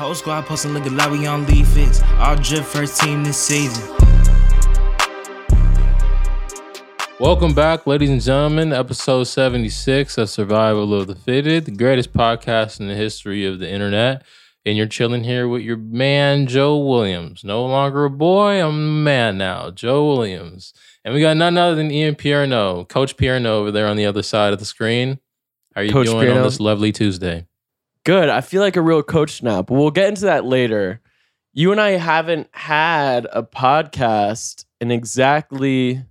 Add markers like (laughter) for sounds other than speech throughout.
Whole squad posting looking like we on lead fix. All drip first team this season. Welcome back, ladies and gentlemen, episode 76 of Survival of the Fitted, the greatest podcast in the history of the internet. And you're chilling here with your man, Joe Williams. No longer a boy, I'm a man now, Joe Williams. And we got none other than Ian Pierno, Coach Pierno over there on the other side of the screen. How are you Coach doing on this lovely Tuesday? Good. I feel like a real coach now, but we'll get into that later. You and I haven't had a podcast in exactly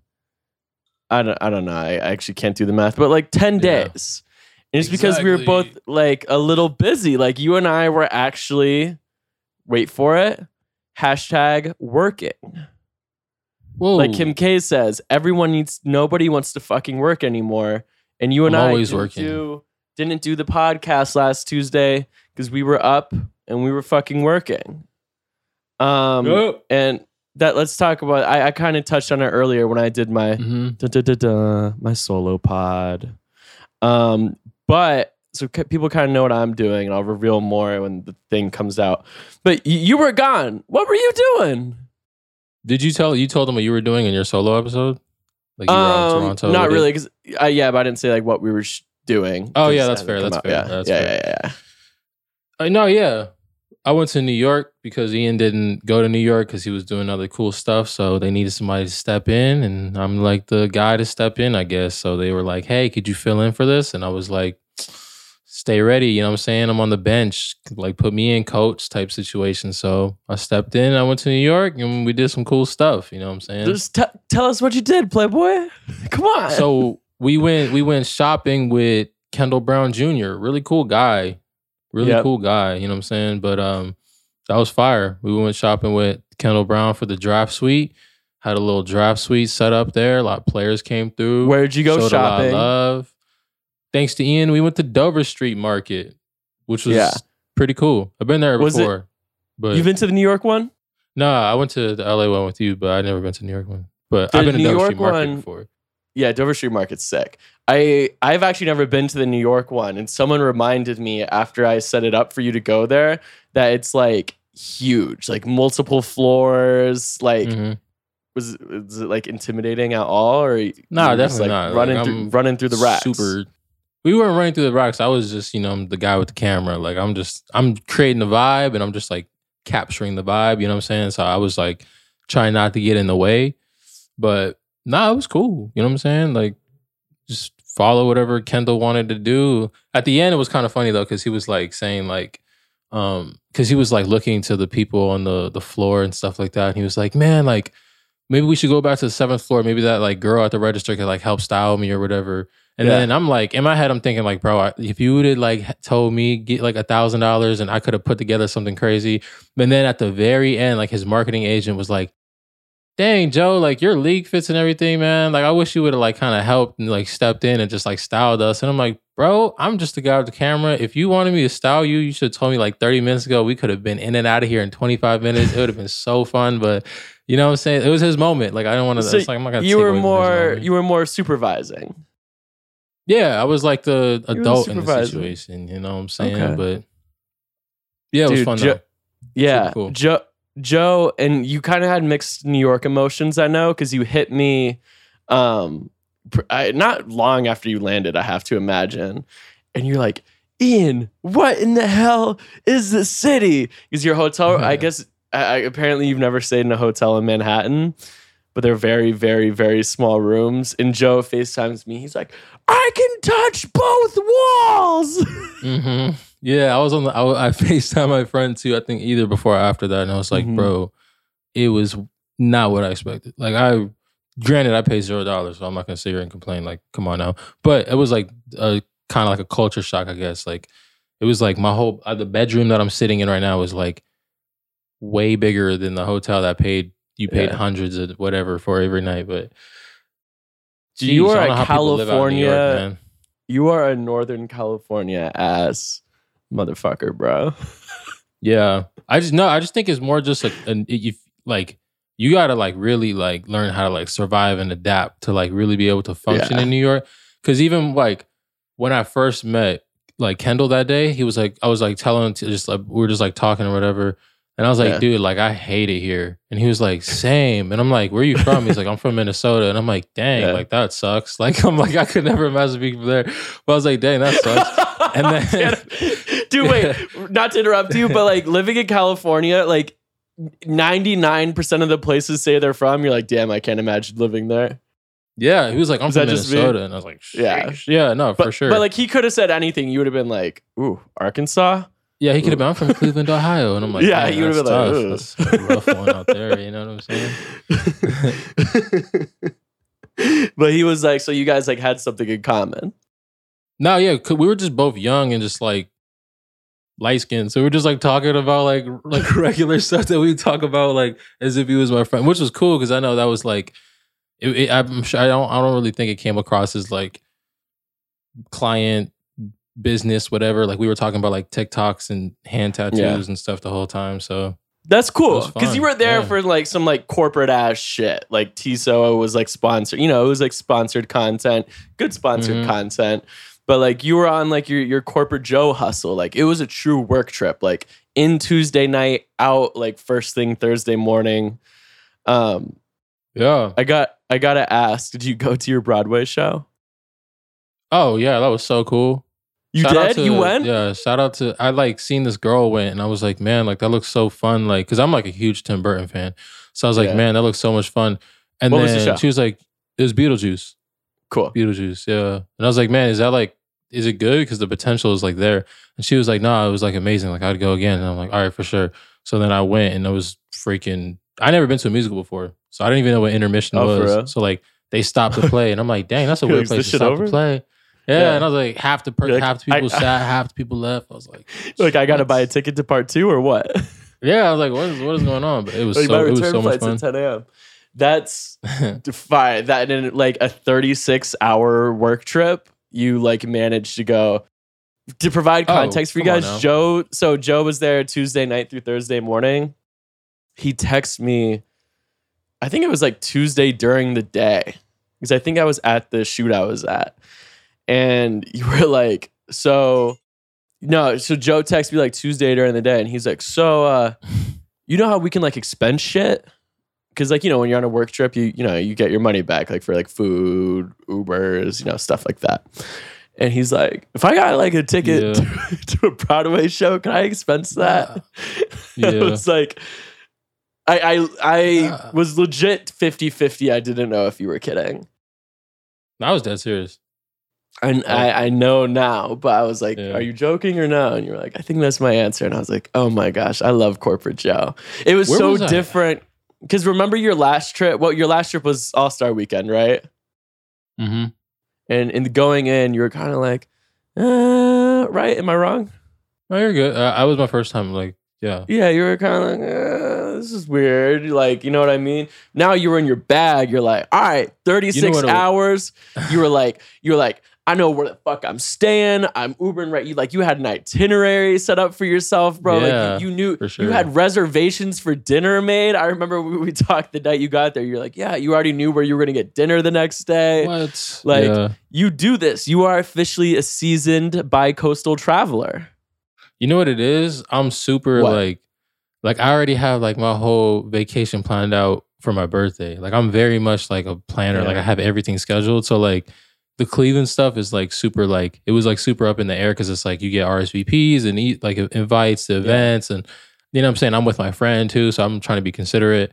I don't I don't know. I I actually can't do the math, but like 10 Yeah. days. And it's because we were both like a little busy. Like you and I were actually wait for it. Hashtag working. Whoa. Like Kim K says, everyone needs nobody wants to fucking work anymore. And you and I'm I always working. do didn't do the podcast last Tuesday because we were up and we were fucking working. Um Yup. and that let's talk about I, I kind of touched on it earlier when I did my Mhm. da, da, da, da, my solo pod. Um, but so c- people kind of know what I'm doing, and I'll reveal more when the thing comes out. But y- you were gone. What were you doing? Did you tell you told them what you were doing in your solo episode? Like you were out in Um, Toronto? not really, because uh, yeah, but I didn't say like what we were sh- doing. Oh, 'cause yeah, that's fair, that's out. fair, Yeah, that's yeah, fair. yeah, yeah. Uh, no, yeah. I went to New York because Ian didn't go to New York because he was doing other cool stuff. So they needed somebody to step in, and I'm like the guy to step in, I guess. So they were like, "Hey, could you fill in for this?" And I was like, "Stay ready." You know what I'm saying? I'm on the bench, like put me in, coach type situation. So I stepped in. I went to New York, and we did some cool stuff. You know what I'm saying? Just t- tell us what you did, Playboy. (laughs) Come on. so we went we went shopping with Kendall Brown Jr. Really cool guy. Really Yep. cool guy, you know what I'm saying? But um that was fire. We went shopping with Kendall Brown for the draft suite. Had a little draft suite set up there. A lot of players came through. where'd you go Showed a lot of shopping? love. Thanks to Ian, we went to Dover Street Market, which was Yeah. pretty cool. I've been there Was it- before. but You've been to the New York one? no, I went to the LA one with you, but I've never been to New York one. But The I've been to New Dover York Street Market one- before. Yeah, Dover Street Market's sick. I I've actually never been to the New York one, and someone reminded me after I set it up for you to go there that it's like huge, like multiple floors. Like, Mhm. was was it like intimidating at all, or no? Just, definitely like not. running Like, through running through the racks? Super. We weren't running through the rocks. I was just, you know, I'm the guy with the camera. Like I'm just, I'm creating the vibe, and I'm just like capturing the vibe. You know what I'm saying? So I was like trying not to get in the way, but nah, it was cool. You know what I'm saying? Like just follow whatever Kendall wanted to do. At the end, it was kind of funny though, because he was like saying like, um, because he was like looking to the people on the the floor and stuff like that. And he was like, man, like maybe we should go back to the seventh floor. Maybe that like girl at the register could like help style me or whatever. And Yeah. then I'm like, in my head, I'm thinking like, bro, if you would have like told me get like a thousand dollars and I could have put together something crazy. And then at the very end, like his marketing agent was like, dang, Joe, like your league fits and everything, man. Like I wish you would have like kind of helped and like stepped in and just like styled us. And I'm like, bro, I'm just the guy with the camera. If you wanted me to style you, you should have told me like 30 minutes ago. We could have been in and out of here in 25 minutes. It would have been so fun. But you know what I'm saying? It was his moment. Like I don't want to. So it's like I'm not gonna. You were more you were more supervising. Yeah, I was like the were the adult in the situation. You know what I'm saying? Okay. But yeah, it was fun. Jo- though. Yeah, cool. Joe. Joe, and you kind of had mixed New York emotions, I know, because you hit me, um, pr- I, not long after you landed. I have to imagine, and you're like, Ian, what in the hell is the city? Is your hotel, I (laughs) guess, I, I, apparently you've never stayed in a hotel in Manhattan, but they're very, very, very small rooms. And Joe FaceTimes me. He's like, I can touch both walls. hmm Yeah, I was on the. I, (laughs) I Facetime my friend too. I think either before or after that, and I was like, Mhm. bro, it was not what I expected. Like I, granted, I paid zero dollars, so I'm not gonna sit here and complain. Like, come on now. But it was like a kind of like a culture shock, I guess. Like, it was like my whole uh, the bedroom that I'm sitting in right now was like way bigger than the hotel that paid you paid Yeah. hundreds of whatever for every night. But You are a how people live out in New York, California- you are a Northern California ass motherfucker, bro. Yeah, I just no, I just think it's more just like an if like you gotta like really like learn how to like survive and adapt to like really be able to function Yeah. in New York. Because even like when I first met like Kendall that day. He was like, I was like telling him to just like we were just like talking or whatever. And I was like, Yeah. dude, like I hate it here. And he was like, same. And I'm like, where are you from? He's like, I'm from Minnesota. And I'm like, dang, Yeah. like that sucks. (laughs) Like I'm like, I could never imagine being from there. But I was like, dang, that sucks. (laughs) And then- (laughs) (laughs) dude, wait, not to interrupt you, but like living in California, like 99% of the places say they're from, you're like, damn, I can't imagine living there. Yeah, he was like, I'm Is from that just me? Minnesota. And I was like, Yeah. yeah. Yeah, no, But, for sure. But like he could have said anything. You would have been like, ooh, Arkansas? yeah, he could have been, I'm from Cleveland, Ohio. And I'm like, (laughs) Yeah, he would've that's been like, tough. That's a rough one out there. You know what I'm saying? (laughs) but he was like, so you guys like had something in common. No, yeah, we were just both young and just like light skinned. So we are just like talking about like like (laughs) regular stuff that we talk about like as if he was my friend, which was cool because I know that was like it, it, I'm sure I don't I don't really think it came across as like client business whatever. Like we were talking about like TikToks and hand tattoos Yeah. and stuff the whole time. So That's cool because you were there yeah. for like some like corporate ass shit. Like TSO was like sponsored, you know, it was like sponsored content, good sponsored Mhm. content. But like you were on like your your corporate Joe hustle. Like it was a true work trip. Like in Tuesday night, out like first thing Thursday morning. Um, yeah. I got I gotta ask, did you go to your Broadway show? Oh yeah, that was so cool. You Shout did? to- you went? Yeah, shout out to I like seen this girl went and I was like, man, like that looks so fun. Like, cause I'm like a huge Tim Burton fan. So I was like, Yeah. man, that looks so much fun. And What was then the show? she was like, it was Beetlejuice. Cool. Beetlejuice, yeah. And I was like, man, is that like is it good? Because the potential is like there. And she was like, no, it was like amazing. Like I'd go again. And I'm like, all right, for sure. So then I went and it was freaking I never been to a musical before. So I didn't even know what intermission Oh, was. So like they stopped to play and I'm like, dang, that's a (laughs) weird place to stop over? to play. Yeah, Yeah. and I was like, half the per- like, half the people I- (laughs) sat, half the people left. I was like, Like I gotta buy a ticket to part two or what? (laughs) Yeah, I was like, what is what is going on? But it was like so it was return so much fun. at 10 a.m. That's fine. That in like a 36 hour work trip, you like managed to go. To provide Oh, context for you guys. Joe. So Joe was there Tuesday night through Thursday morning. He texted me. I think it was like Tuesday during the day because I think I was at the shoot I was at, and (laughs) you were like, so. No, so Joe texted me like Tuesday during the day, and he's like, "So, uh, you know how we can like expense shit? Because like you know when you're on a work trip, you you know you get your money back like for like food, Ubers, you know stuff like that." And he's like, "If I got like a ticket Yeah. to, (laughs) to a Broadway show, can I expense that?" (laughs) Yeah. it was like, I I I Yeah. was legit 50-50. I didn't know if you were kidding. I was dead serious. And Oh. I, I know now, but I was like, Yeah. "Are you joking or no?" And you were like, "I think that's my answer." And I was like, "Oh my gosh, I love corporate Joe." It was Where so was different because remember your last trip? Well, your last trip was All Star Weekend, right? Mm-hmm. And in going in, you were kind of like, uh, "Right? Am I wrong?" Oh, you're good. Uh, I was my first time. Like, yeah, Yeah, you were kind of like, uh, "This is weird." Like, you know what I mean? Now you were in your bag. You're like, "All right, 36 what it was- hours." You were like, you were like. I know where the fuck I'm staying. I'm Ubering right. You like you had an itinerary set up for yourself, bro. Yeah, like you, you knew for you had reservations for dinner made. I remember we, we talked the night you got there. You're like, yeah, you already knew where you were gonna get dinner the next day. what? Like- yeah. You do this. You are officially a seasoned bi-coastal traveler. you know what it is? I'm super What? like, like I already have like my whole vacation planned out for my birthday. Like I'm very much like a planner. Yeah. Like I have everything scheduled. So like. The Cleveland stuff is like super like it was like super up in the air because it's like you get RSVPs and eat like invites to events and you know what I'm saying? I'm with my friend too so I'm trying to be considerate.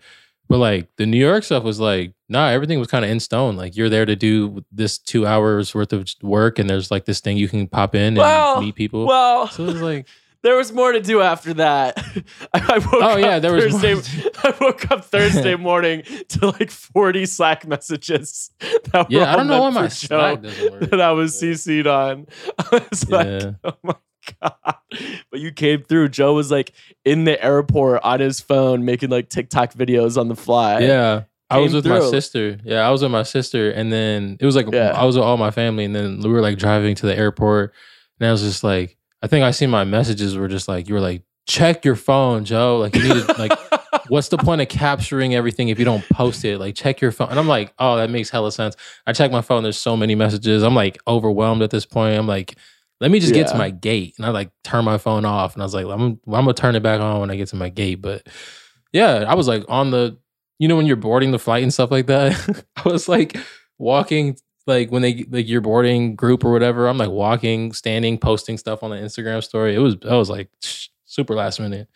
But like the New York stuff was like nah everything was kind of in stone. Like you're there to do this two hours worth of work and there's like this thing you can pop in and Well, meet people. Well, so it's like there was more to do after that. (laughs) I, woke Oh, up yeah, there was more Thursday. (laughs) I woke up Thursday (laughs) morning to like 40 Slack messages. That were yeah I don't know why my for Joe Slack doesn't work that I was. CC'd on. I was like, Yeah. oh my God. But you came through. Joe was like in the airport on his phone making like TikTok videos on the fly. Yeah. I was with my sister. Yeah, I was with my sister, and then it was like Yeah. I was with all my family, and then we were like driving to the airport, and I was just like, I think I seen my messages were just like, you were like, check your phone, Joe. Like you need to like, (laughs) what's the point of capturing everything if you don't post it? Like check your phone, and I'm like, oh, that makes hella sense. I check my phone. There's so many messages. I'm like overwhelmed at this point. I'm like, let me just get to my gate. And I like turn my phone off. And I was like, I'm, I'm gonna turn it back on when I get to my gate. But yeah, I was like on the, you know, when you're boarding the flight and stuff like that. (laughs) I was like walking, like when they like your boarding group or whatever. I'm like walking, standing, posting stuff on the Instagram story. It was, I was like super last minute.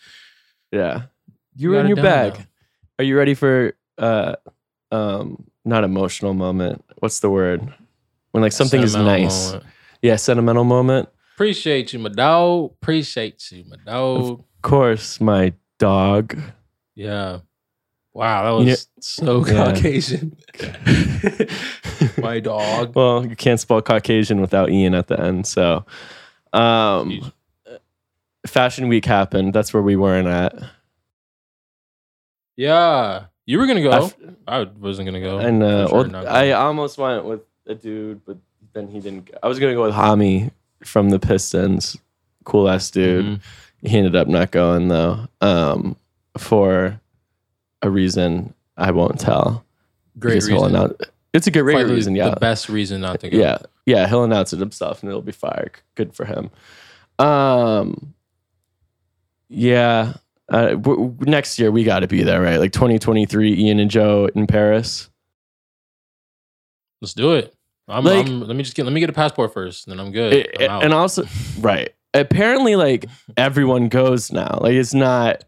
Yeah. You You were in your bag. now. Are you ready for uh um not emotional moment? What's the word? When like something is nice. moment. Yeah, sentimental moment. Appreciate you, my dog. Appreciate you, my dog. Of course, my dog. Yeah. Wow, that was You so Yeah. Caucasian. (laughs) my dog. Well, you can't spell Caucasian without Ian at the end. So um Fashion Week happened. That's where we weren't at. Yeah. You were gonna go. I I, f- wasn't gonna go. And uh, sure well, I almost went with a dude, but then he didn't. Go. I was gonna go with Hami from the Pistons, cool ass dude. Mhm. He ended up not going though, um, for a reason I won't tell. Great because he'll reason. announce- it's a good Probably reason, yeah. The best reason not to go. Yeah, yeah, he'll announce it himself, and it'll be fire. Good for him. Um, yeah. Uh, w- next year we got to be there, right? Like 2023, Ian and Joe in Paris. Let's do it. I'm, Like- I'm- let me just get let me get a passport first, and then I'm good. It- I'm and also, right? Apparently, like everyone goes now. Like it's not.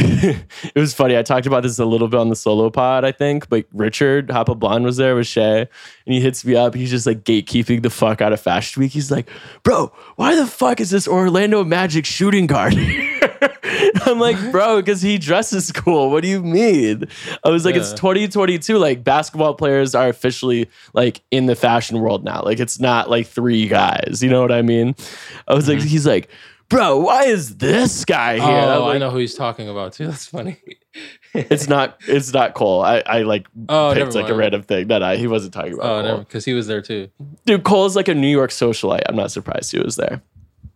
(laughs) it was funny. I talked about this a little bit on the solo pod, I think. But Richard Hoppa Blonde was there with Shay, and he hits me up. He's just like gatekeeping the fuck out of Fashion Week. He's like, "Bro, why the fuck is this Orlando Magic shooting guard?" (laughs) I'm like, "Bro, because he dresses cool. What do you mean?" I was like, "It's 2022. Like basketball players are officially like in the fashion world now. Like it's not like three guys. You know what I mean?" I was like, Mhm. "He's like." Bro, why is this guy here? Oh, I know who he's talking about too. (laughs) That's funny. it's not it's not Cole. I, I like oh, picked like a random thing that I he wasn't talking about. Oh, because he was there too. Dude, Cole's like a New York socialite. I'm not surprised he was there.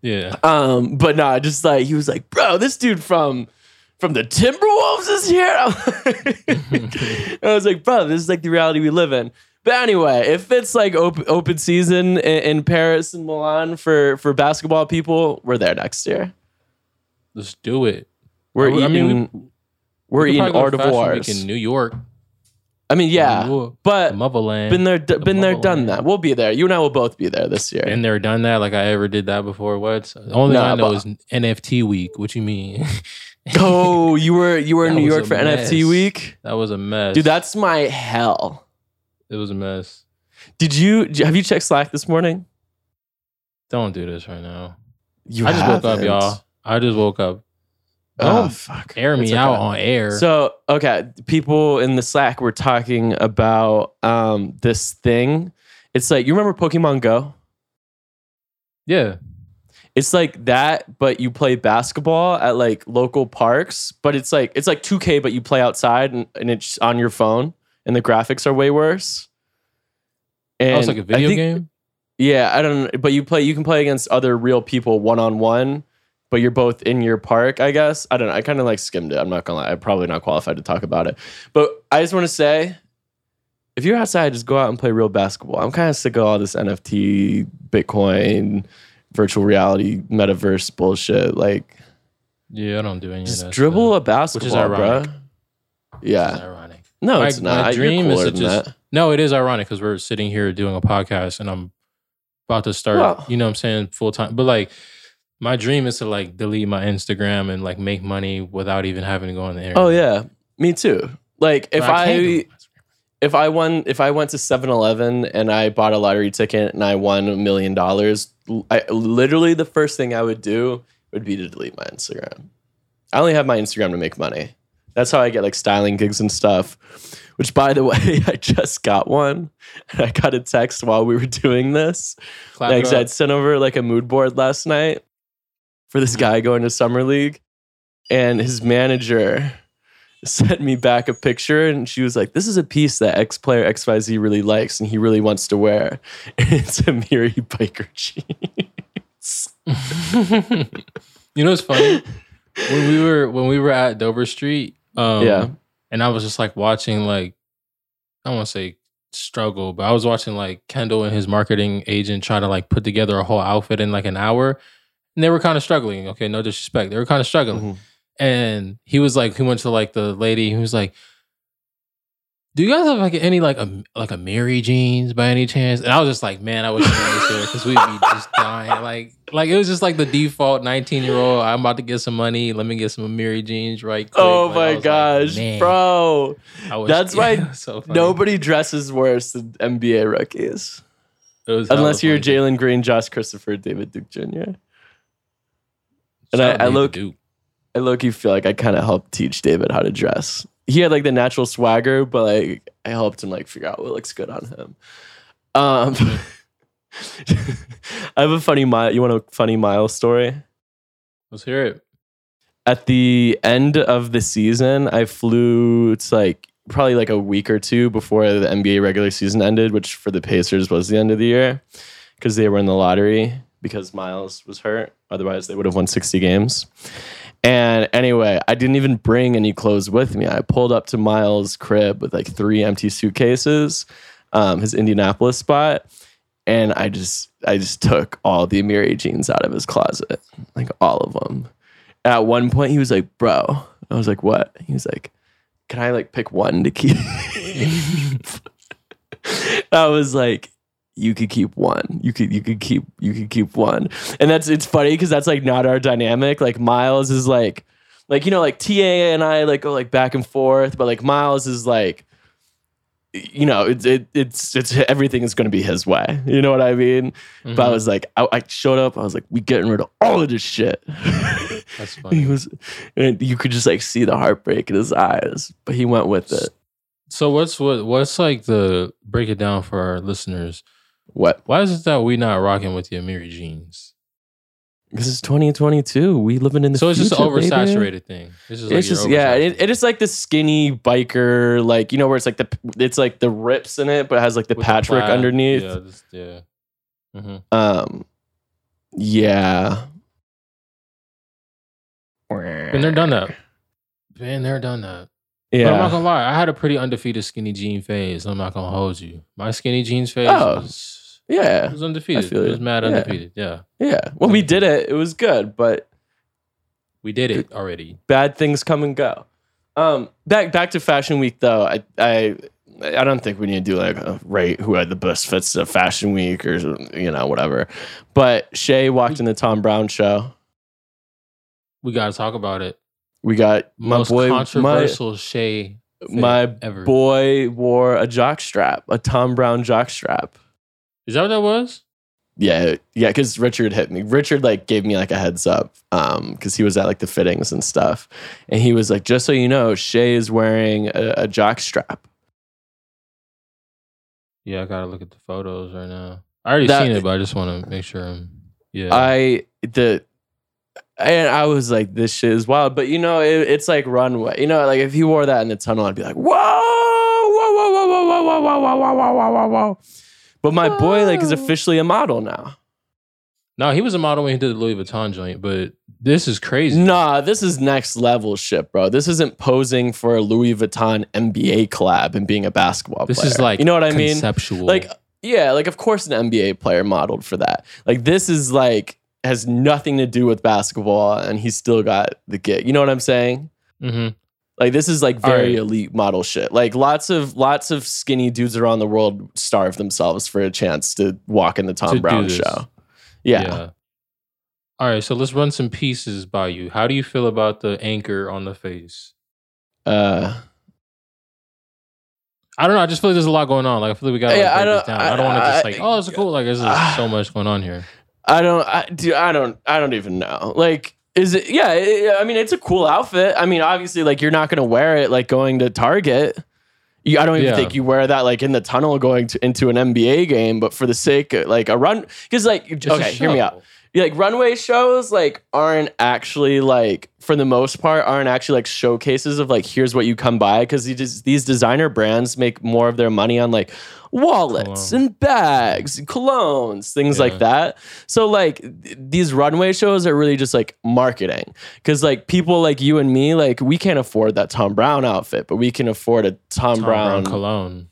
Yeah. Um, but no, nah, just like he was like, bro, this dude from from the Timberwolves is here. (laughs) I was like, bro, this is like the reality we live in. But anyway, if it's like open open season in, in Paris and Milan for for basketball people, we're there next year. Let's do it. We're I eating. mean, we- we're We eating probably hors go to Fashion Week d'oeuvres. in New York. I mean, yeah, York, but the motherland. been there, d- been there, done that. We'll be there. You and I will both be there this year. Been there, done that. Like I ever did that before. What? The only Nah, thing I know is NFT week. What you mean? oh, you were you were in (laughs) New York for NFT week, that was a mess, dude. That's my hell. It was a mess. Did you have you checked Slack this morning? Don't do this right now. You I just woke up, y'all. I just woke up. Oh Don't fuck! Air me It's out on air. So okay, people in the Slack were talking about um this thing. It's like you remember Pokemon Go. yeah, It's like that, but you play basketball at like local parks. But it's like it's like 2K, but you play outside and, and it's on your phone, and the graphics are way worse. And oh, it's like a video think- game. Yeah, I don't. know, But you play. You can play against other real people one on one. But you're both in your park. I guess. I don't know. I kind of like skimmed it. I'm not gonna lie. I'm probably not qualified to talk about it. But I just want to say, if you're outside, just go out and play real basketball. I'm kind of sick of all this NFT, Bitcoin, virtual reality, metaverse bullshit. Like, Yeah, I don't do any of just that. dribble a basketball, ironic. bruh. Which is Yeah. No, My- it's my not. dream is to just- that. No, it is ironic because we're sitting here doing a podcast and I'm about to start, Well- you know what I'm saying, full time. But like my dream is to like delete my Instagram and like make money without even having to go on the oh, internet. Oh yeah, me too. Like if I, it. if I won if I went to 7-Eleven and I bought a lottery ticket and I won a million dollars, I literally the first thing I would do would be to delete my Instagram. I only have my Instagram to make money. That's how I get like styling gigs and stuff. Which by the (laughs) way, I just got one. And I got a text while we were doing this. Clap Thanks. I'd sent over like a mood board last night for this guy going to summer league, and his manager (laughs) sent me back a picture, and she was like, "This is a piece that X player X Y Z really likes, and he really wants to wear." And (laughs) it's Amiri biker jeans. you know what's funny? when we were when we were at Dover Street, um, yeah, and I was just like watching like I don't want to say struggle. But I was watching like Kendall and his marketing agent trying to like put together a whole outfit in like an hour, and they were kind of struggling. Okay, no disrespect, they were kind of struggling. Mhm. And he was like, he went to like the lady. He was like, "Do you guys have like any like a like Amiri jeans by any chance?" And I was just like, "Man, I wish I was here because we'd be just dying." Like, like it was just like the default nineteen year old. I'm about to get some money. Let me get some Mary jeans right quick. Oh Like, my like, gosh, "Man." bro. Wish- That's (laughs) why so. Nobody dresses worse than NBA rookies. It was hella Unless you're. Jalen Green, Josh Christopher, David Duke Jr. And Shout I- I look-. I low feel like I kind of helped teach David how to dress. He had like the natural swagger, but like I helped him like figure out what looks good on him. Um, (laughs) I have a funny mile. You want a funny mile story? Let's hear it. At the end of the season, I flew. It's like probably like a week or two before the NBA regular season ended, which for the Pacers was the end of the year because they were in the lottery because Miles was hurt. Otherwise, they would have won 60 games. And anyway, I didn't even bring any clothes with me. I pulled up to Miles' crib with like three empty suitcases, um, his Indianapolis spot, and I just I just took all the Amiri jeans out of his closet, like all of them. At one point, he was like, "Bro," I was like, "What?" He was like, "Can I like pick one to keep?" (laughs) I was like, you could keep one. You could you could keep you could keep one. And that's it's funny because that's like not our dynamic. Like Miles is like like you know like TA and I like go like back and forth, but like Miles is like you know it's it, it's it's everything is going to be his way. You know what I mean? But I Mhm. was like I, I showed up. I was like we getting rid of all of this shit. That's (laughs) funny. he was and you could just like see the heartbreak in his eyes, but he went with it. So what's what what's like the break it down for our listeners? What? Why is it that we not rocking with the Amiri jeans? This is 2022. We living in the So it's just an future, baby. thing. It's just like it's just yeah, it, it is like the skinny biker, like you know where it's like the it's like the rips in it, but it has like the With patchwork plaid. underneath. Yeah, just, yeah. hmm Um, yeah. Been there, done that. Been there, done that. But I'm not gonna lie, I had a pretty undefeated skinny jean phase. I'm not gonna hold you. My skinny jeans phase Oh. was, Yeah. was undefeated. It you. was mad Yeah. undefeated. Yeah. Yeah. When we did it, it was good, but We did it already. bad things come and go. Um, back back to Fashion Week though. I I I don't think we need to do like a rate who had the best fits of Fashion Week or you know whatever. But Shay walked in the Thom Browne show. We gotta talk about it. We got my Most boy, my, Shay my ever. boy wore a jock strap, a Thom Browne jock strap. Is that what that was? Yeah, yeah, because Richard hit me. Richard like gave me like a heads up, um, because he was at like the fittings and stuff, and he was like, "Just so you know, Shay is wearing a, a jock strap." Yeah, I gotta look at the photos right now. I already That- seen it, but I just want to make sure. I'm, yeah, I the, and I was like, "This shit is wild," but you know, it, it's like runway. You know, like if he wore that in the tunnel, I'd be like, "Whoa, whoa, whoa, whoa, whoa, whoa, whoa, whoa, whoa, whoa, whoa, whoa, whoa." But my boy like is officially a model now. no, he was a model when he did the Louis Vuitton joint, but this is crazy. Nah, this is next level shit, bro. This isn't posing for a Louis Vuitton NBA collab and being a basketball this player. This is like you know what I mean? Conceptual. Like, yeah, like of course an NBA player modeled for that. Like this is like has nothing to do with basketball, and he's still got the gig. You know what I'm saying? hmm Like this is like very right. elite model shit. Like lots of lots of skinny dudes around the world starve themselves for a chance to walk in the Thom do Browne show. Yeah. All right, so let's run some pieces by you. How do you feel about the anchor on the face? Uh, I don't know. I just feel like there's a lot going on. Like I feel like we gotta like, Yeah, I break this don't- down. I, don't want to just like, oh, it's cool. Like there's Ah. so much going on here. I don't, I, dude, I don't, I don't even know. Like, is it? Yeah, it- I mean, it's a cool outfit. I mean, obviously, like you're not gonna wear it like going to Target. You, I don't even Yeah. think you wear that like in the tunnel going to, into an NBA game, but for the sake of like a run, because like, a okay, hear me out. Like runway shows like aren't actually like for the most part aren't actually like showcases of like here's what you come by because these these designer brands make more of their money on like wallets Cologne. and bags and colognes things Yeah. like that so like th- these runway shows are really just like marketing because like people like you and me like we can't afford that Thom Browne outfit but we can afford a Thom, Thom Browne, Browne cologne.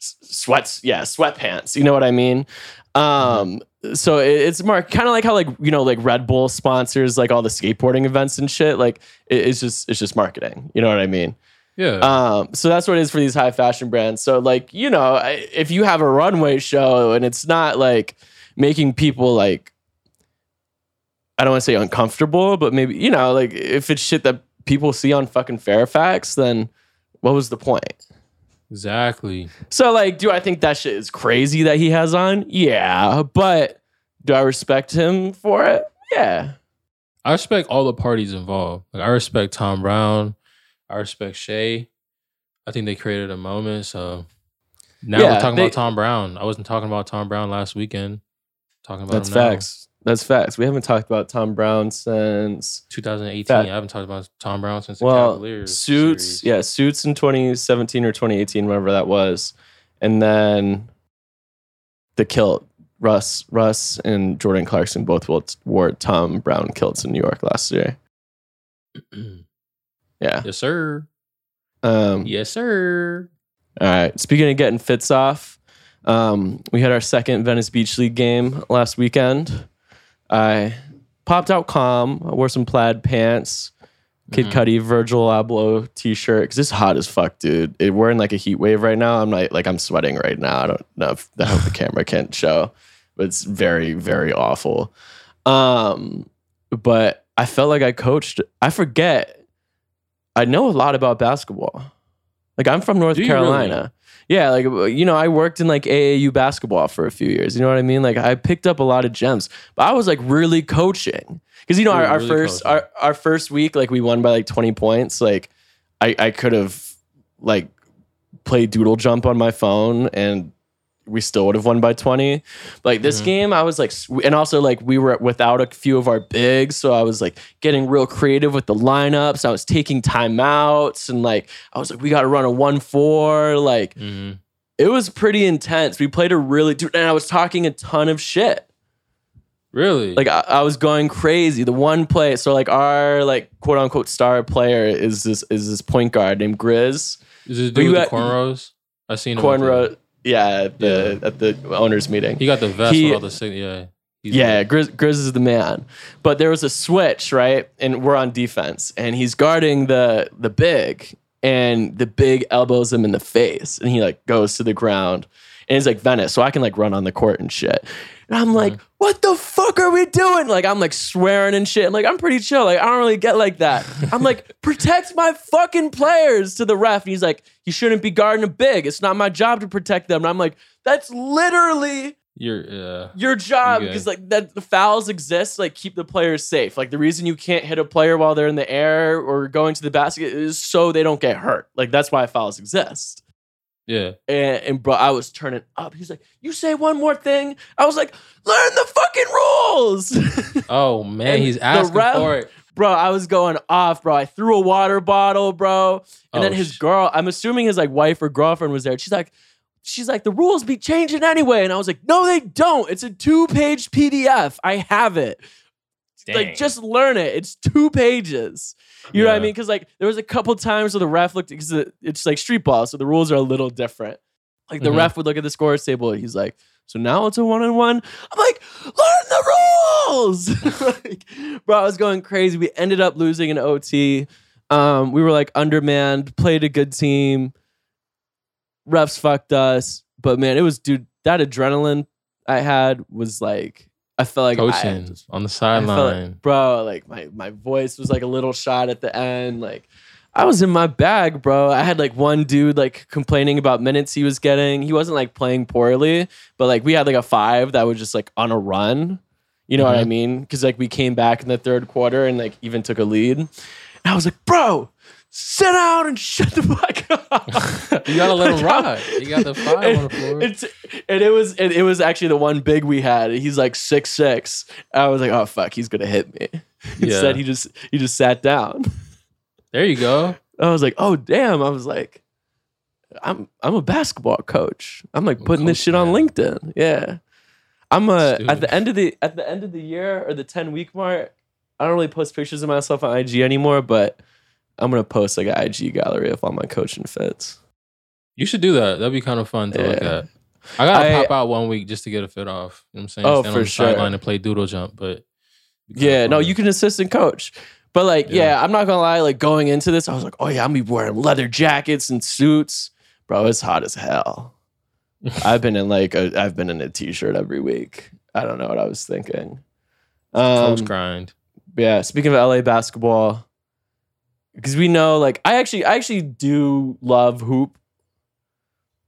s- sweats, yeah, sweatpants. You know what I mean? Um, so it, it's more kind of like how like you know like Red Bull sponsors like all the skateboarding events and shit. Like it, it's just it's just marketing. You know what I mean? Yeah. Um, so that's what it is for these high fashion brands. So like, you know, if you have a runway show and it's not like making people like I don't want to say uncomfortable, but maybe, you know, like if it's shit that people see on fucking Fairfax, then what was the point? Exactly. So like, do I think that shit is crazy that he has on? Yeah, but do I respect him for it? Yeah. I respect all the parties involved. Like I respect Thom Browne. I respect Shay. I think they created a moment. So now Yeah, we're talking they- about Thom Browne. I wasn't talking about Thom Browne last weekend. Talking about That's facts. That's facts. We haven't talked about Thom Browne since 2018. Fact. I haven't talked about Thom Browne since the well, Cavaliers. suits, series. yeah, suits in 2017 or 2018, whatever that was, and then the kilt. Russ, Russ, and Jordan Clarkson both wore, wore Thom Browne kilts in New York last year. (clears throat) Yeah. yes, sir. Um, Yes, sir. All right. Speaking of getting fits off, um, we had our second Venice Beach League game last weekend. I popped out calm. I wore some plaid pants, Kid Mhm. Cudi, Virgil Abloh t-shirt because it's hot as fuck, dude. It, we're in like a heat wave right now. I'm like, like I'm sweating right now. I don't know if I hope the (sighs) camera can't show, but it's very, very awful. Um, but I felt like I coached. I forget. I know a lot about basketball. Like I'm from North Do you really? Carolina. Yeah, like you know, I worked in like AAU basketball for a few years. You know what I mean? Like I picked up a lot of gems, but I was like really coaching because you know our, our really first coaching. our, our first week like we won by like 20 points. Like I I could have like played doodle jump on my phone and we still would have won by 20 like this Mhm. game i was like and also like we were without a few of our bigs so i was like getting real creative with the lineups i was taking timeouts and like i was like we got to run a 1-4 like Mhm. it was pretty intense we played a really dude and i was talking a ton of shit Really? like I, I was going crazy the one play so like our like quote unquote star player is this is this point guard named grizz is it but dude with the cornrows? I seen him. at the- yeah at the at the owners meeting He got the vest He- with all the sig- yeah. Yeah. Grizz, Grizz is the man. But there was a switch, right? And we're on defense, and he's guarding the the big, and the big elbows him in the face, and he like goes to the ground, and he's like Venice, so I can like run on the court and shit. And I'm like, what the fuck are we doing? Like I'm like swearing and shit. Like I'm pretty chill. Like I don't really get like that. I'm like, (laughs) protect my fucking players to the ref. And he's like, you shouldn't be guarding a big. It's not my job to protect them. And I'm like, that's literally You're yeah. your job Okay. because like that the fouls exist like keep the players safe like the reason you can't hit a player while they're in the air or going to the basket is so they don't get hurt like that's why fouls exist Yeah. and, and bro i was turning up. He's like you say one more thing. I was like learn the fucking rules. (laughs) Oh man, he's asking ref- for it. bro i was going off bro. I threw a water bottle bro. And Oh, then his girl i'm assuming his like wife or girlfriend was there. She's like she's like the rules be changing anyway. And i was like no they don't. It's a two-page pdf i have it like just learn it. It's two pages. You know what i mean? Because like there was a couple times where the ref looked because it's like street ball so the rules are a little different. Like the Mhm. ref would look at the scores table and he's like so now it's a one-on-one? I'm like learn the rules! (laughs) Like, bro i was going crazy. We ended up losing an ot um we were like undermanned played a good team. Refs fucked us but man it was dude that adrenaline i had was like i felt like I- coaching on the I felt like- sideline. bro. Like my my voice was like a little shot at the end. Like I was in my bag, bro. I had like one dude like complaining about minutes he was getting. He wasn't like playing poorly, but like we had like a five that was just like on a run. You know what I Mhm. mean? Because like we came back in the third quarter and like even took a lead. And I was like, bro, sit down and shut the fuck up. (laughs) You gotta let him (laughs) ride. You got the five on the floor. It's and it was and it was actually the one big we had. He's like six six. I was like, oh fuck, he's gonna hit me. (laughs) Instead, he just he just sat down. There you go. I was like, oh damn. I was like, I'm I'm a basketball coach. I'm like putting this coach shit on. LinkedIn. Yeah. I'm a at the end of the at the end of the year or the 10 week mark, I don't really post pictures of myself on IG anymore, but I'm gonna post like an IG gallery of all my coaching fits. You should do that. That'd be kind of fun to look at. I gotta I- pop out one week just to get a fit off. You know what I'm saying? Oh, Stand for on the sure. sideline and play doodle jump, but it'd be kinda Yeah, no, you can assistant coach. But like, yeah. Yeah. I'm not gonna lie, like going into this, I was like, oh yeah, I'm gonna be wearing leather jackets and suits. Bro, it's hot as hell. (laughs) I've been in like a I've been in a t-shirt every week. I don't know what I was thinking. Um, coach grind. yeah, speaking of LA basketball, because we know like I actually I actually do love hoop.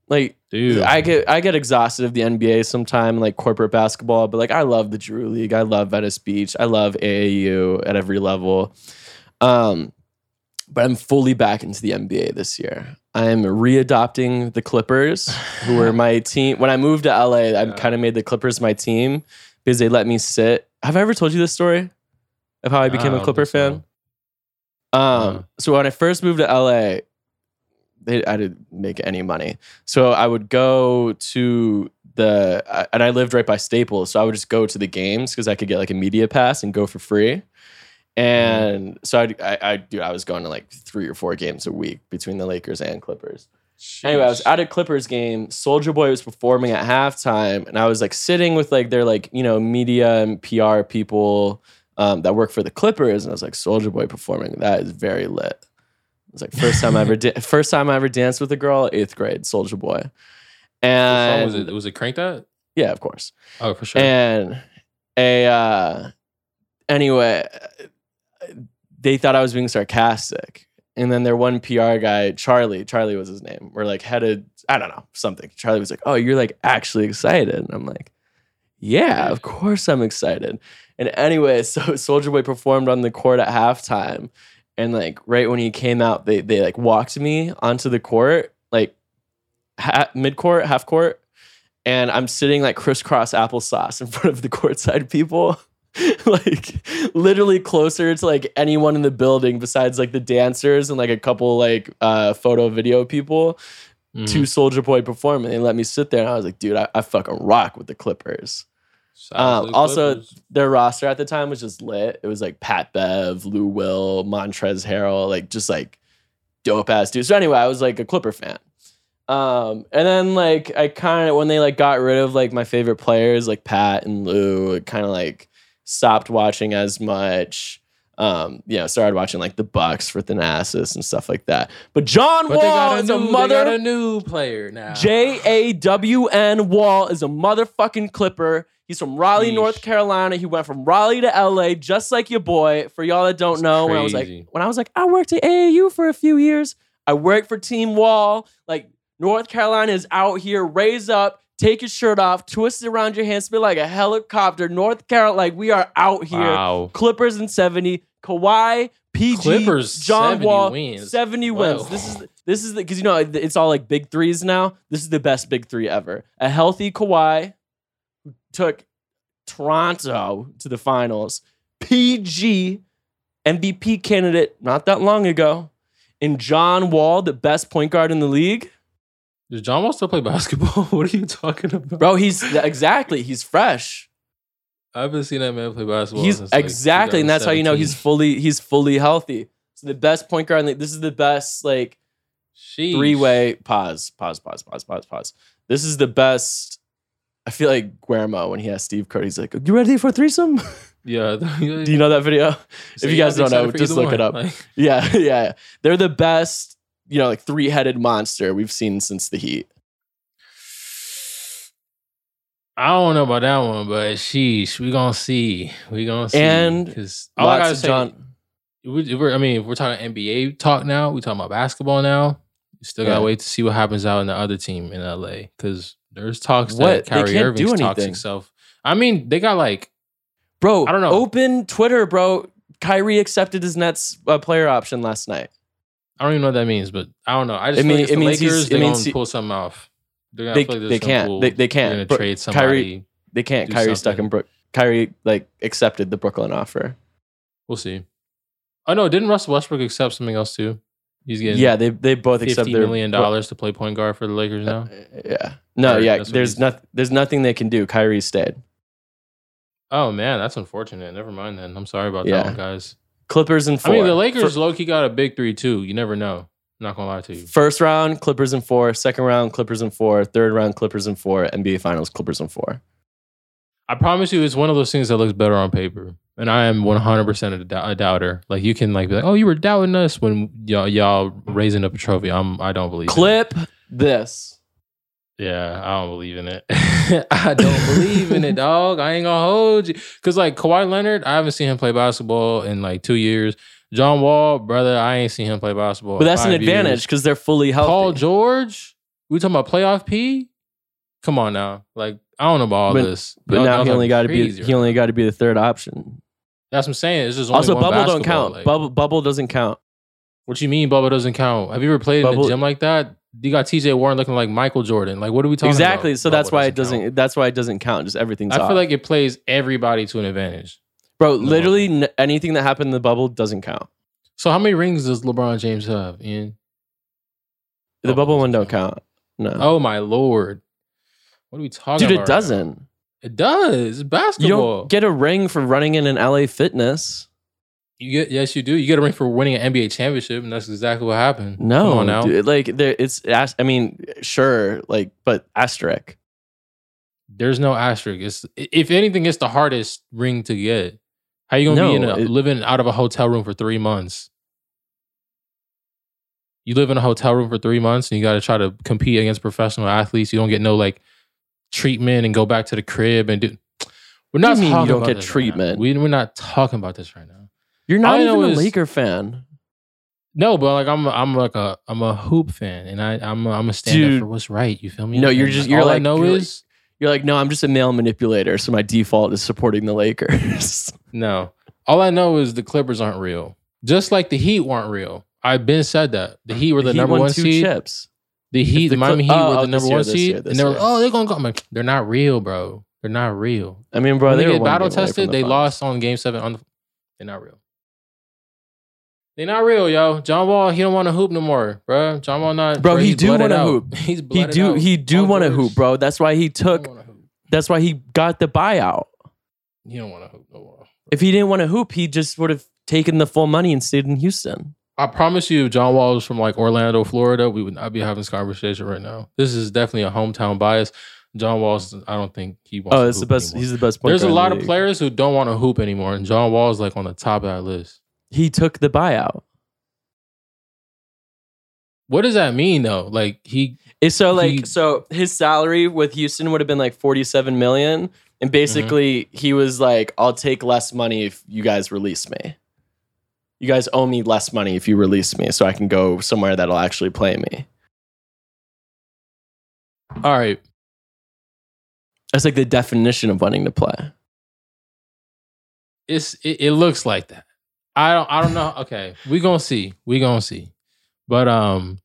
Like Dude. I get I get exhausted of the NBA sometime, like corporate basketball, but like I love the Drew League. I love Venice Beach. I love AAU at every level. Um, but I'm fully back into the NBA this year. I am readopting the Clippers, who were my (laughs) team. When I moved to LA, I Yeah. kind of made the Clippers my team because they let me sit. Have I ever told you this story of how I became a Clipper fan? so. Um, Uh. so when I first moved to LA, they, I didn't make any money. So I would go to the, and I lived right by Staples. So I would just go to the games because I could get like a media pass and go for free. And so I'd, I, I, dude, I was going to like three or four games a week between the Lakers and Clippers. Anyway, I was at a Clippers game. Soulja Boy was performing at halftime, and I was like sitting with like their like you know media and PR people um, that worked for the Clippers, and I was like, Soulja Boy performing. That is very lit. It was like first time I ever did. (laughs) First time I ever danced with a girl, eighth grade, Soulja Boy. And was it? Was it Crank That? yeah, of course. Oh, for sure. And a uh, anyway, they thought I was being sarcastic. And then their one PR guy, Charlie, Charlie was his name, were like headed, I don't know, something. Charlie was like, Oh, you're like actually excited. And I'm like, Yeah, of course I'm excited. And anyway, (laughs) so Soulja Boy performed on the court at halftime. And like right when he came out, they they like walked me onto the court, like ha- mid court, half court, and I'm sitting like crisscross applesauce in (laughs) front of the courtside people, (laughs) like literally closer to like anyone in the building besides like the dancers and like a couple like uh, photo video people Mhm. to Soulja Boy perform, and they let me sit there, and I was like, dude, I, I fucking rock with the Clippers. Um, also, Clippers. their roster at the time was just lit. It was like Pat Bev, Lou Will, Montrezl Harrell, like just like dope ass dudes. So anyway, I was like a Clipper fan. Um, and then like I kind of when they like got rid of like my favorite players like Pat and Lou, it kind of like stopped watching as much. Um, you know, started watching like the Bucks for Thanasis and stuff like that. But John But Wall a is a new, they mother got a new player now. J A W N Wall is a motherfucking Clipper. He's from Raleigh, Yeesh. North Carolina. He went from Raleigh to LA, just like your boy. For y'all that don't know, when I was like, when I was like, I worked at AAU for a few years. I worked for Team Wall. Like North Carolina is out here, raise up, take your shirt off, twist it around your hand, spin like a helicopter. North Carolina, like we are out here. Wow. Clippers in 70, Kawhi, PG, Clippers, John 70 Wall, wins. 70 Whoa. wins. This is the, this is the because you know it's all like big threes now. This is the best big three ever. A healthy Kawhi took Toronto to the finals. PG MVP candidate not that long ago. And John Wall, the best point guard in the league. Does John Wall still play basketball? (laughs) what are you talking about? Bro, he's exactly, he's fresh. I haven't seen that man play basketball. He's since, like, exactly, and that's how you know he's fully he's fully healthy. So the best point guard in the this is the best like three way pause, pause, pause, pause, pause, pause. This is the best. I feel like Guillermo when he has Steve Kerr, he's like, "You ready for threesome?" (laughs) Yeah. (laughs) Do you know that video? if you guys don't know, just look it up. (laughs) Yeah, yeah, yeah. They're the best, you know, like three headed monster we've seen since the Heat. I don't know about that one, but sheesh, we gonna see. We gonna see. And because all I gotta say, John. we, we're, I mean, if we're talking NBA talk now, we talking about basketball now. You still gotta wait to see what happens out in the other team in LA because there's talks What? that They Kyrie do Irving's toxic self. I mean, they got like Bro, I don't know. Open Twitter, bro. Kyrie accepted his Nets uh, player option last night. I don't even know what that means, but I don't know. I just It mean- like it means Lakers. They're means gonna pull something off. They're They- like they can't. cool- They- they can't. Bro, trade Kyrie- somebody. They can't. Do Kyrie's stuck in Brook. Kyrie like accepted the Brooklyn offer. We'll see. Oh no, didn't Russell Westbrook accept something else too? He's getting Yeah, they they both accept their million dollars to play point guard for the Lakers now. Uh, yeah. No, yeah. There's not. There's nothing they can do. Kyrie stayed. Oh man, that's unfortunate. Never mind then. I'm sorry about Yeah. that one, guys. Clippers and I mean, the Lakers For- low key got a big three too. You never know. not gonna lie to you. First round, Clippers and four. Second round, Clippers and four. Third round, Clippers and four. NBA Finals, Clippers and four. I promise you, it's one of those things that looks better on paper. And I am 100% a, dou- a doubter. Like you can like be like, oh, you were doubting us when y'all y'all raising up a trophy. I'm I don't believe. it. Clip this. Yeah, I don't believe in it. (laughs) I don't believe in it, (laughs) dog. I ain't gonna hold you. Cause like Kawhi Leonard, I haven't seen him play basketball in like two years. John Wall, brother, I ain't seen him play basketball. But that's an advantage because they're fully healthy. Paul George, we talking about playoff P? Come on now. Like, I don't know about all But- this. but Y'all- now he only got to be he only got to be the third option. That's what I'm saying. It's just only Also, bubble don't count. like- bubble bubble doesn't count. What you mean bubble doesn't count? Have you ever played in Bubble- the gym like that? You got TJ Warren looking like Michael Jordan. Like, what are we talking Exactly. about? So that's why it doesn't. count. That's why it doesn't count. Just everything's. I off. feel like it plays everybody to an advantage. bro, literally n- anything that happened in the bubble doesn't count. So how many rings does LeBron James have, Ian? The bubble one don't count. No, Oh my lord. What are we talking dude, it now? It does. It's You basketball. don't get a ring for running in an LA Fitness. You get yes, you do. You get a ring for winning an NBA championship, and that's exactly what happened. No, Come on now. dude, like there, it's. as- I mean, sure, like, but asterisk. There's no asterisk. It's if anything, it's the hardest ring to get. How you gonna be in No, a, it- living out of a hotel room for three months? You live in a hotel room for three months, and you got to try to compete against professional athletes. You don't get no like treatment and go back to the crib and do. We're not mean you don't get this right treatment? we, we're not talking about this right now. You're not I even a is- Laker fan. No, but like I'm, I'm like a, I'm a hoop fan, and I, I'm, a, I'm a stand up for what's right. You feel me? No, you're And, just- you're all I like- know you're like- is You're like, no, I'm just a male manipulator, so my default is supporting the Lakers. (laughs) no. All I know is the Clippers aren't real. Just like the Heat weren't real. I've been said that the Heat were the He number won one seed. chips. The Heat, the Miami Heat oh, were the number one seed, and they were like, oh, they're gonna go. I'm like, they're not real, bro. They're not real. I mean, bro, when they, they, were get battle game away from tested, the they finals. lost on Game Seven. On the, they're not real. They're not real, yo. John Wall, he don't want to hoop no more, bro. John Wall not. Bro, he do wanna hoop. (laughs) He's He do out. he do want to hoop, bro. That's why he took. don't wanna hoop. That's why he got the buyout. He don't want to hoop no more. If he didn't want to hoop, he just would have taken the full money and stayed in Houston. I promise you, if John Wall was from like Orlando, Florida, we would not be having this conversation right now. This is definitely a hometown bias. John Wall's, I don't think he wants. Oh, that's the best. anymore. He's the best. There's a lot the of players who don't want to hoop anymore, and John Wall's like on the top of that list. He took the buyout. What does that mean though? Like he, It's so like He- so his salary with Houston would have been like 47 million and basically Mm-hmm. he was like I'll take less money if you guys release me. You guys owe me less money if you release me so I can go somewhere that'll actually play me. all right, That's like the definition of wanting to play. it's it, it looks like that. I don't I don't know. Okay, we gonna see. We gonna see. But um,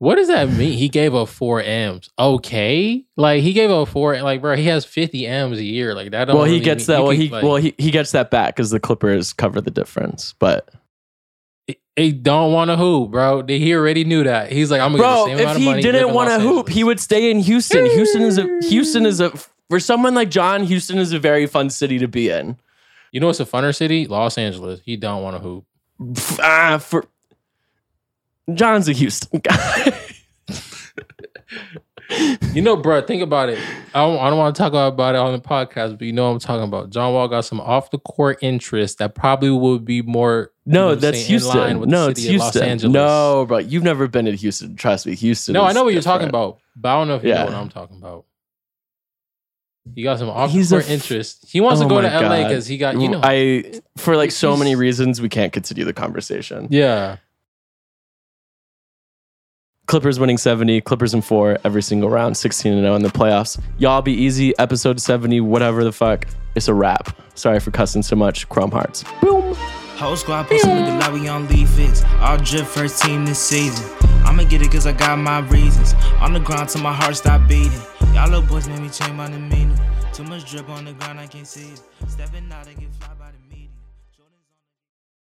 what does that mean? He gave up four M's. Okay, like he gave up four. Like bro, he has fifty M's a year. Like that. Don't well, he gets mean- that. Well, he like- well he, he gets that back because the Clippers cover the difference. But He don't want to hoop, bro. He already knew that. He's like, I'm gonna bro, get the same amount if of he money. didn't want to hoop, he would stay in Houston. Houston is a Houston is a for someone like John. Houston is a very fun city to be in. You know what's a funner city? Los Angeles. He don't want to hoop. Ah, for John's a Houston (laughs) guy. You know, bro. Think about it. I don't, I don't want to talk about it on the podcast, but you know what I'm talking about. John Wall got some off the court interest that probably would be more. you know no, that's saying, in Houston. with No, the it's Houston. Angeles. No, bro, you've never been to Houston. Trust me, Houston. no, I know what you're talking about, but I don't know if you Yeah. know what I'm talking about. He got some off the court f- interest. He wants Oh to go to LA because he got you know. I for like so many (laughs) reasons we can't continue the conversation. yeah. Clippers winning 70, Clippers in four every single round, 16 and 0 in the playoffs. Y'all be easy. Episode 70, whatever the fuck. It's a wrap. Sorry for cussing so much. Chrome Hearts. Boom. Whole squad posting with the lobby on lead fix. All drip first team this season. I'ma get it cause I got my reasons. On the ground till my heart stop beating. Y'all little boys made me change my demeanor. Too much drip on the ground, I can't see it. Stepping out and get fly by the